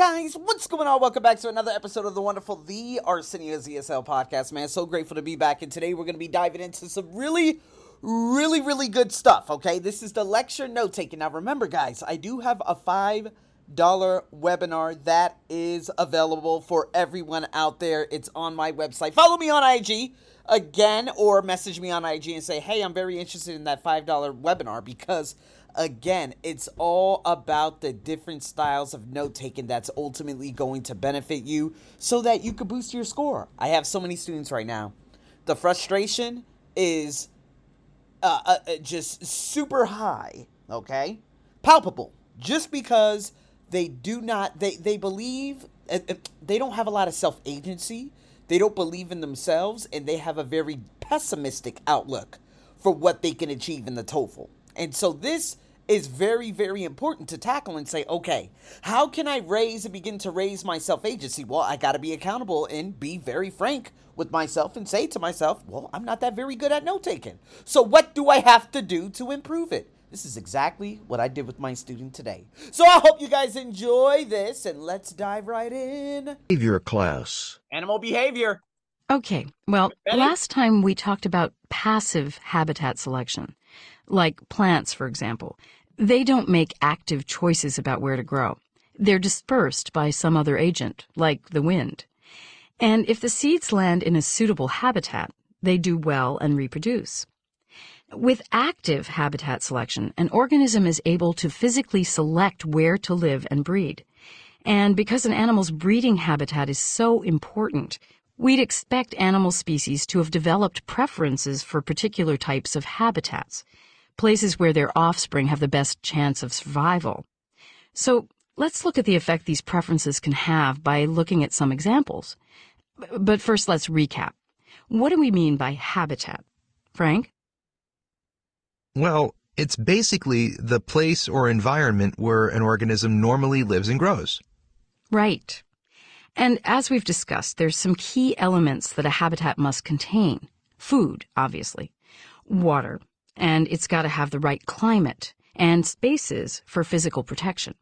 guys? What's going on? Welcome back to another episode of the wonderful The Arsenio's ESL podcast, man. So grateful to be back. And today we're going to be diving into some really, really, really good stuff, okay? This is the lecture note taking. Now, remember, guys, I do have a $5 webinar that is available for everyone out there. It's on my website. Follow me on IG again or message me on IG and say, hey, I'm very interested in that $5 webinar because again, it's all about the different styles of note taking that's ultimately going to benefit you so that you can boost your score. I have so many students right now. The frustration is uh, uh, uh just super high, okay? Palpable. Just because they do not, they, they believe, uh, uh, they don't have a lot of self agency, they don't believe in themselves, and they have a very pessimistic outlook for what they can achieve in the TOEFL. And so this is very, very important to tackle and say, okay, how can I raise and begin to raise my self agency? Well, I got to be accountable and be very frank with myself and say to myself, well, I'm not that very good at note taking. So, what do I have to do to improve it? This is exactly what I did with my student today. So, I hope you guys enjoy this and let's dive right in. Behavior class. Animal behavior. Okay, well, last time we talked about passive habitat selection, like plants, for example. They don't make active choices about where to grow. They're dispersed by some other agent, like the wind. And if the seeds land in a suitable habitat, they do well and reproduce. With active habitat selection, an organism is able to physically select where to live and breed. And because an animal's breeding habitat is so important, we'd expect animal species to have developed preferences for particular types of habitats places where their offspring have the best chance of survival. So let's look at the effect these preferences can have by looking at some examples. But first, let's recap. What do we mean by habitat? Frank? Well, it's basically the place or environment where an organism normally lives and grows. Right. And as we've discussed, there's some key elements that a habitat must contain. Food, obviously. Water, and it's got to have the right climate and spaces for physical protection.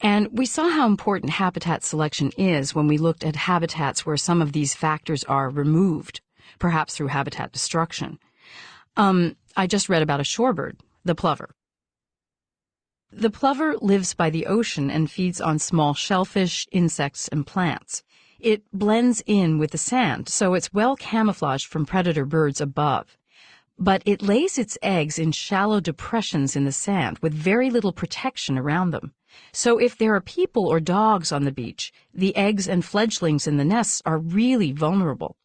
And we saw how important habitat selection is when we looked at habitats where some of these factors are removed, perhaps through habitat destruction. Um, I just read about a shorebird, the plover. The plover lives by the ocean and feeds on small shellfish, insects, and plants. It blends in with the sand, so it's well camouflaged from predator birds above but it lays its eggs in shallow depressions in the sand with very little protection around them. So if there are people or dogs on the beach, the eggs and fledglings in the nests are really vulnerable.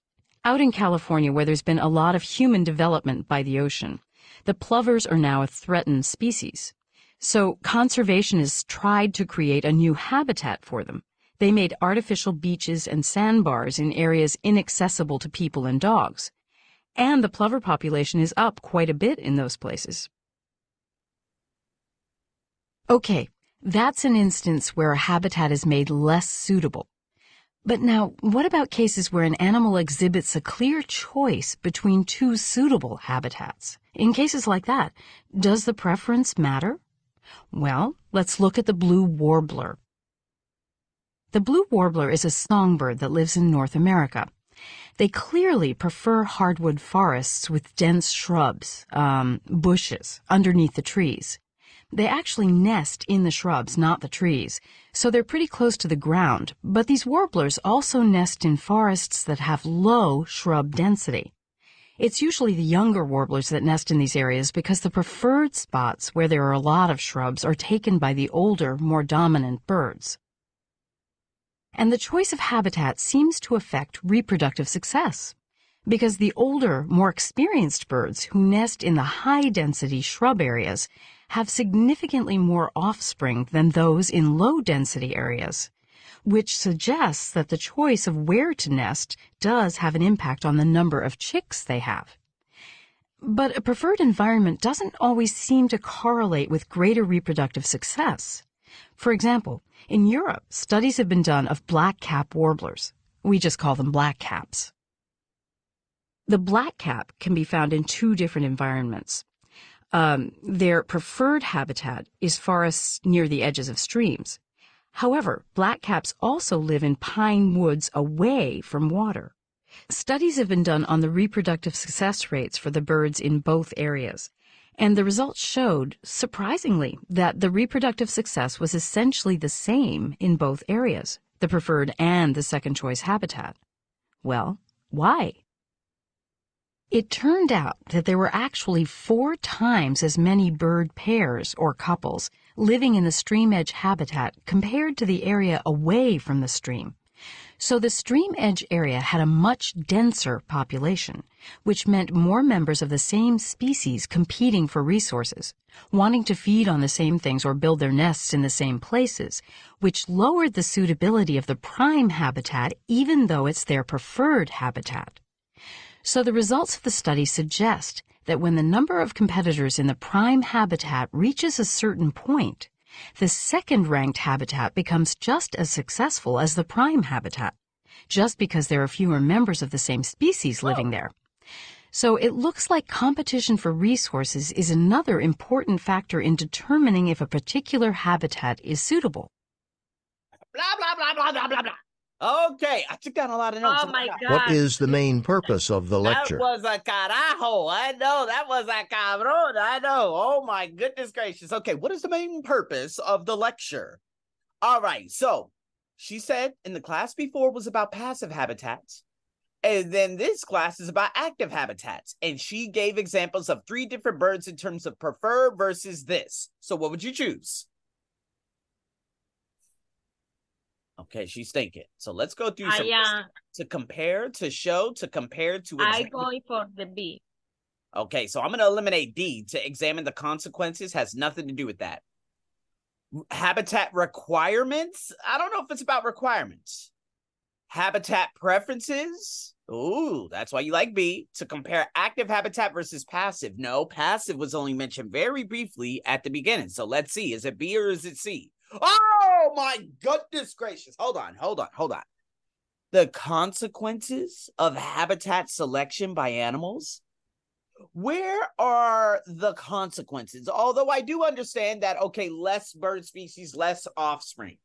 Out in California, where there's been a lot of human development by the ocean, the plovers are now a threatened species. So conservationists tried to create a new habitat for them. They made artificial beaches and sandbars in areas inaccessible to people and dogs and the plover population is up quite a bit in those places. Okay, that's an instance where a habitat is made less suitable. But now, what about cases where an animal exhibits a clear choice between two suitable habitats? In cases like that, does the preference matter? Well, let's look at the blue warbler. The blue warbler is a songbird that lives in North America. They clearly prefer hardwood forests with dense shrubs, um, bushes, underneath the trees. They actually nest in the shrubs, not the trees, so they're pretty close to the ground, but these warblers also nest in forests that have low shrub density. It's usually the younger warblers that nest in these areas because the preferred spots where there are a lot of shrubs are taken by the older, more dominant birds and the choice of habitat seems to affect reproductive success. Because the older, more experienced birds who nest in the high density shrub areas have significantly more offspring than those in low density areas, which suggests that the choice of where to nest does have an impact on the number of chicks they have. But a preferred environment doesn't always seem to correlate with greater reproductive success. For example, in Europe, studies have been done of black-cap warblers. We just call them blackcaps. The blackcap can be found in two different environments. Um, their preferred habitat is forests near the edges of streams. However, blackcaps also live in pine woods away from water. Studies have been done on the reproductive success rates for the birds in both areas, and the results showed, surprisingly, that the reproductive success was essentially the same in both areas, the preferred and the second choice habitat. Well, why? It turned out that there were actually four times as many bird pairs or couples living in the stream edge habitat compared to the area away from the stream. So the stream edge area had a much denser population, which meant more members of the same species competing for resources, wanting to feed on the same things or build their nests in the same places, which lowered the suitability of the prime habitat even though it's their preferred habitat. So the results of the study suggest that when the number of competitors in the prime habitat reaches a certain point, the second ranked habitat becomes just as successful as the prime habitat, just because there are fewer members of the same species living there. So it looks like competition for resources is another important factor in determining if a particular habitat is suitable. Blah, blah, blah, Okay, I took down a lot of notes. Oh my god. What is the main purpose of the lecture? That was a carajo. I know. That was a cabrón. I know. Oh my goodness gracious. Okay, what is the main purpose of the lecture? All right, so she said in the class before was about passive habitats. And then this class is about active habitats. And she gave examples of three different birds in terms of prefer versus this. So what would you choose? Okay, she's thinking. So let's go through some I uh, to compare, to show, to compare, to I examine. going for the B. Okay, so I'm going to eliminate D to examine the consequences. Has nothing to do with that. Habitat requirements. I don't know if it's about requirements. Habitat preferences. Ooh, that's why you like B to compare active habitat versus passive. No, passive was only mentioned very briefly at the beginning. So let's see. Is it B or is it C? Oh my goodness gracious. Hold on, hold on, hold on. The consequences of habitat selection by animals where are the consequences? Although I do understand that, okay, less bird species, less offspring.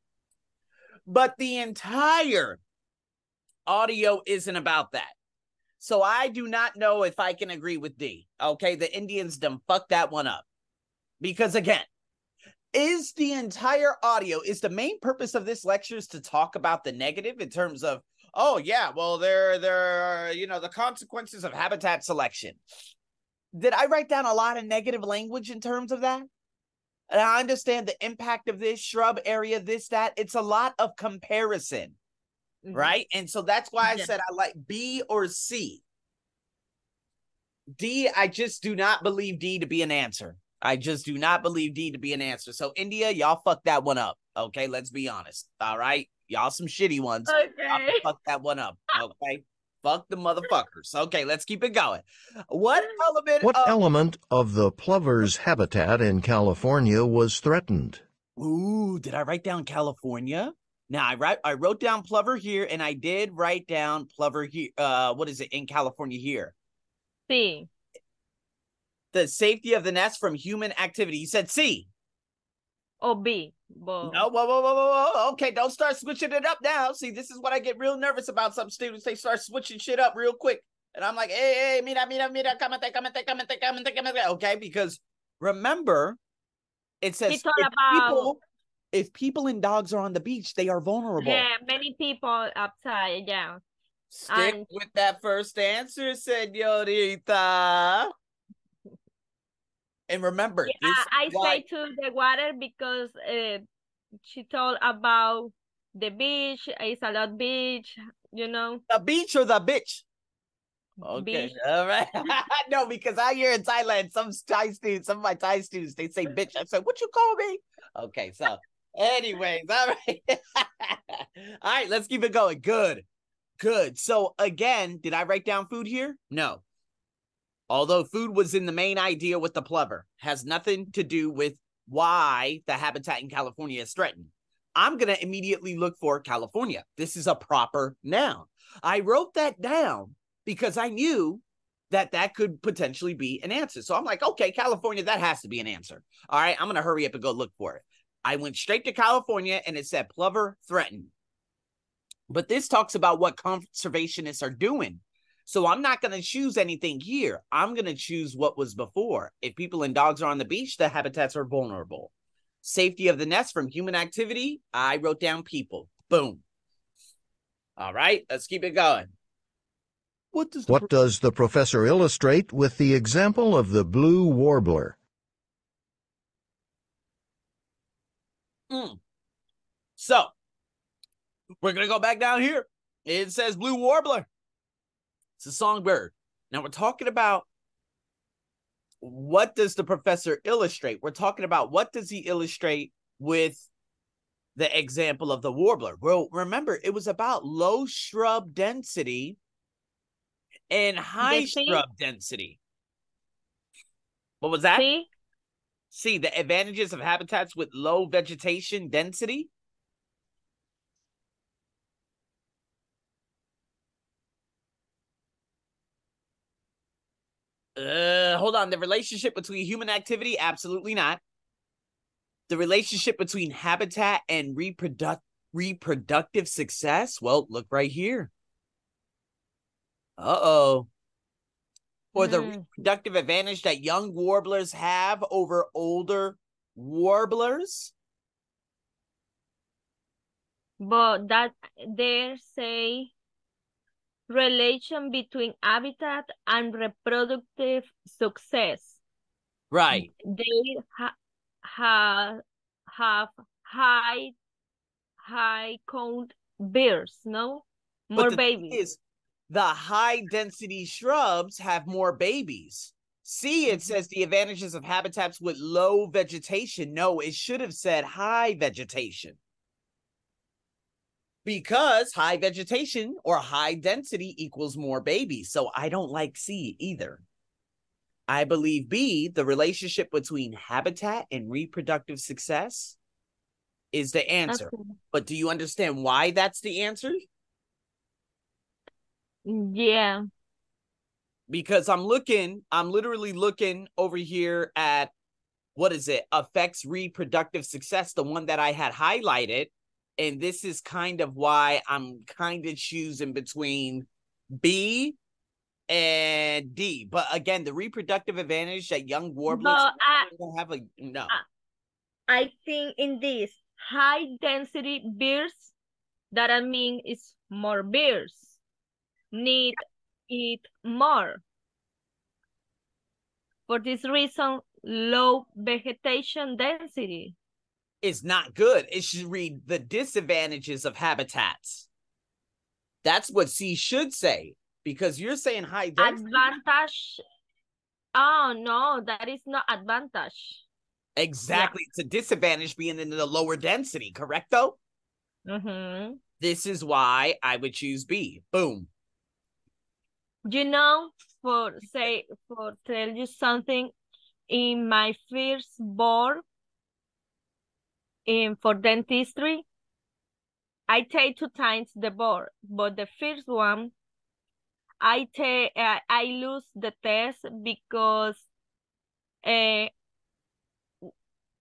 But the entire audio isn't about that. So I do not know if I can agree with D. Okay, the Indians done fucked that one up. Because again, is the entire audio, is the main purpose of this lecture is to talk about the negative in terms of, oh yeah, well, there, there are, you know, the consequences of habitat selection did I write down a lot of negative language in terms of that? And I understand the impact of this shrub area, this, that. It's a lot of comparison, Mhm. right? And so that's why I Yeah. said I like B or C. D, I just do not believe D to be an answer. I just do not believe D to be an answer. So, India, y'all fucked that one up. Okay, let's be honest. All right. Y'all some shitty ones. Y'all Okay. fuck that one up. Okay. Fuck the motherfuckers. Okay, let's keep it going. What element What of element of the plover's habitat in California was threatened? Ooh, did I write down California? Now I write I wrote down plover here and I did write down plover here. Uh what is it in California here? C. The safety of the nest from human activity. You said C. Or B. Bo- No, whoa, whoa, whoa, whoa, whoa. Okay, don't start switching it up now. See, this is what I get real nervous about some students. They start switching shit up real quick. And I'm like, hey, hey, mira, mira, mira, cámate, cámate, cámate, cámate, cámate. Okay, because remember, it says if about- people, if people and dogs are on the beach, they are vulnerable. Yeah, many people outside. Yeah. Stick And- with that first answer, senorita. And remember, Yeah, I why- say to the water because uh, she told about the beach. It's a lot beach. You know. the beach or the bitch. Okay, Beach. all right. no, because out here in Thailand, some Thai students, some of my Thai students, they say bitch. I said, "What you call me?" Okay, so, anyways, all right, all right. Let's keep it going. Good, good. So again, did I write down food here? No. Although food was in the main idea with the plover, has nothing to do with why the habitat in California is threatened. I'm gonna immediately look for California. This is a proper noun. I wrote that down because I knew that that could potentially be an answer. So I'm like, okay, California, that has to be an answer. All right, I'm going to hurry up and go look for it. I went straight to California and it said plover threatened. But this talks about what conservationists are doing. So I'm not going to choose anything here. I'm going to choose what was before. If people and dogs are on the beach, the habitats are vulnerable. Safety of the nest from human activity, I wrote down people. Boom. All right, let's keep it going. What does the What does the professor illustrate with the example of the blue warbler? Mm. So we're gonna go back down here. It says blue warbler. It's a songbird. Now we're talking about what does the professor illustrate? We're talking about what does he illustrate with the example of the warbler. Well, remember, it was about low shrub density and high shrub density. What was that? See? See the advantages of habitats with low vegetation density. Uh, hold on. The relationship between human activity, absolutely not. The relationship between habitat and reproduct reproductive success. Well, look right here. Uh oh. Or the Mm. reproductive advantage that young warblers have over older warblers. But that there say relation between habitat and reproductive success. Right. They ha ha have high high count bears, no? More but the thing babies. is, the high density shrubs have more babies. See, it Mhm. says the advantages of habitats with low vegetation. No, it should have said high vegetation. Because high vegetation or high density equals more babies. So I don't like C either. I believe B, the relationship between habitat and reproductive success, is the answer. Okay. But do you understand why that's the answer? Mm, yeah. because I'm looking, I'm literally looking over here at what is it? Affects reproductive success, the one that I had highlighted. And this is kind of why I'm kind of choosing between B and D. But again, the reproductive advantage that young warblers But I, have a no. I think in this high density bears, that I mean is more bears need eat more. For this reason, low vegetation density. It's not good. It should read the disadvantages of habitats. That's what C should say because you're saying high density. Advantage. Oh no, that is not advantage. Exactly. It's a disadvantage being in the lower density, correct though? Mm-hmm. This is why I would choose B. Boom. You know, for say for tell you something, in my first board in for dentistry, I take two times the board, but the first one, I take uh, I lose the test because uh,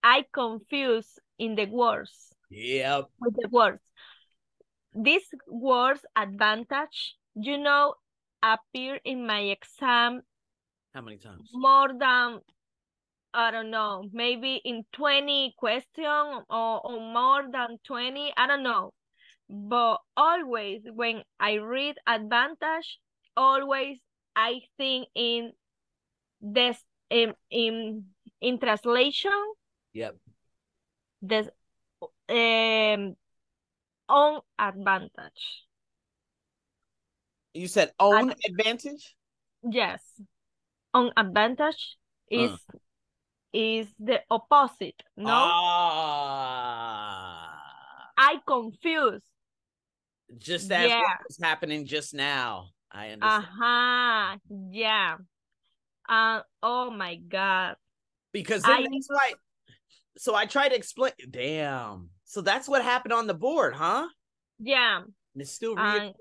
I confuse in the words Yep. with the words. This words advantage, you know, appear in my exam How many times? more than I don't know, maybe in 20 question or, or more than 20, I don't know. But always when I read advantage, always I think in this in in, in translation Yep. this um on advantage. You said own advantage? Yes. On advantage is is the opposite. No, Ah. I confuse. Just as Yeah. what was happening just now. I understand. Uh-huh. Yeah. Uh oh my god. because then I- that's why. So I try to explain. Damn. So that's what happened on the board, huh? Yeah. And it's still. I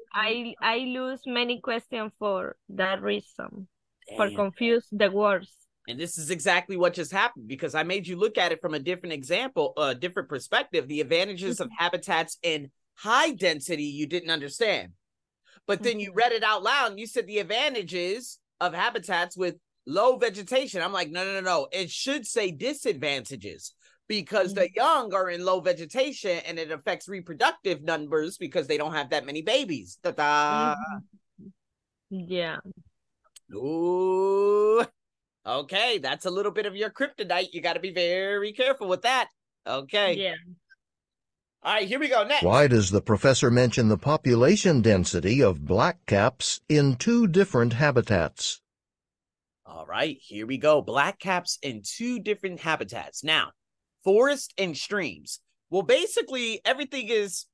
I lose many questions for that reason. For Damn. confuse the words. And this is exactly what just happened because I made you look at it from a different example, a different perspective. The advantages of mm-hmm. habitats in high density you didn't understand. But then you mm-hmm. read it out loud and you said the advantages of habitats with low vegetation. I'm like, no, no, no, no. It should say disadvantages because mm-hmm. the young are in low vegetation and it affects reproductive numbers because they don't have that many babies. Mm-hmm. Yeah. Ooh. Okay, that's a little bit of your kryptonite. You got to be very careful with that. Okay. Yeah. All right, here we go. Next. Why does the professor mention the population density of blackcaps in two different habitats? All right, here we go. Blackcaps in two different habitats. Now, forest and streams. Well, basically, everything is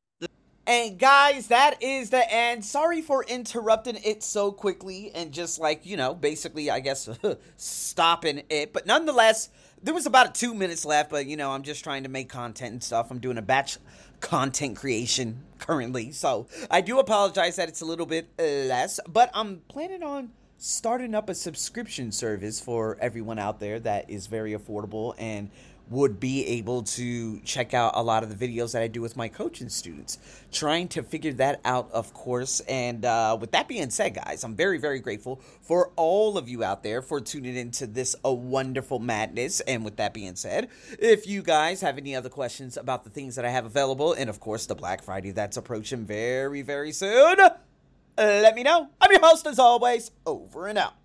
and guys, that is the end. Sorry for interrupting it so quickly and just like, you know, basically, I guess, stopping it. But nonetheless, there was about two minutes left, but, you know, I'm just trying to make content and stuff. I'm doing a batch content creation currently. So I do apologize that it's a little bit less, but I'm planning on starting up a subscription service for everyone out there that is very affordable and would be able to check out a lot of the videos that I do with my coaching students. Trying to figure that out, of course. And uh, with that being said, guys, I'm very, very grateful for all of you out there for tuning into this a wonderful madness. And with that being said, if you guys have any other questions about the things that I have available, and of course the Black Friday that's approaching very, very soon, let me know. I'm your host as always. Over and out.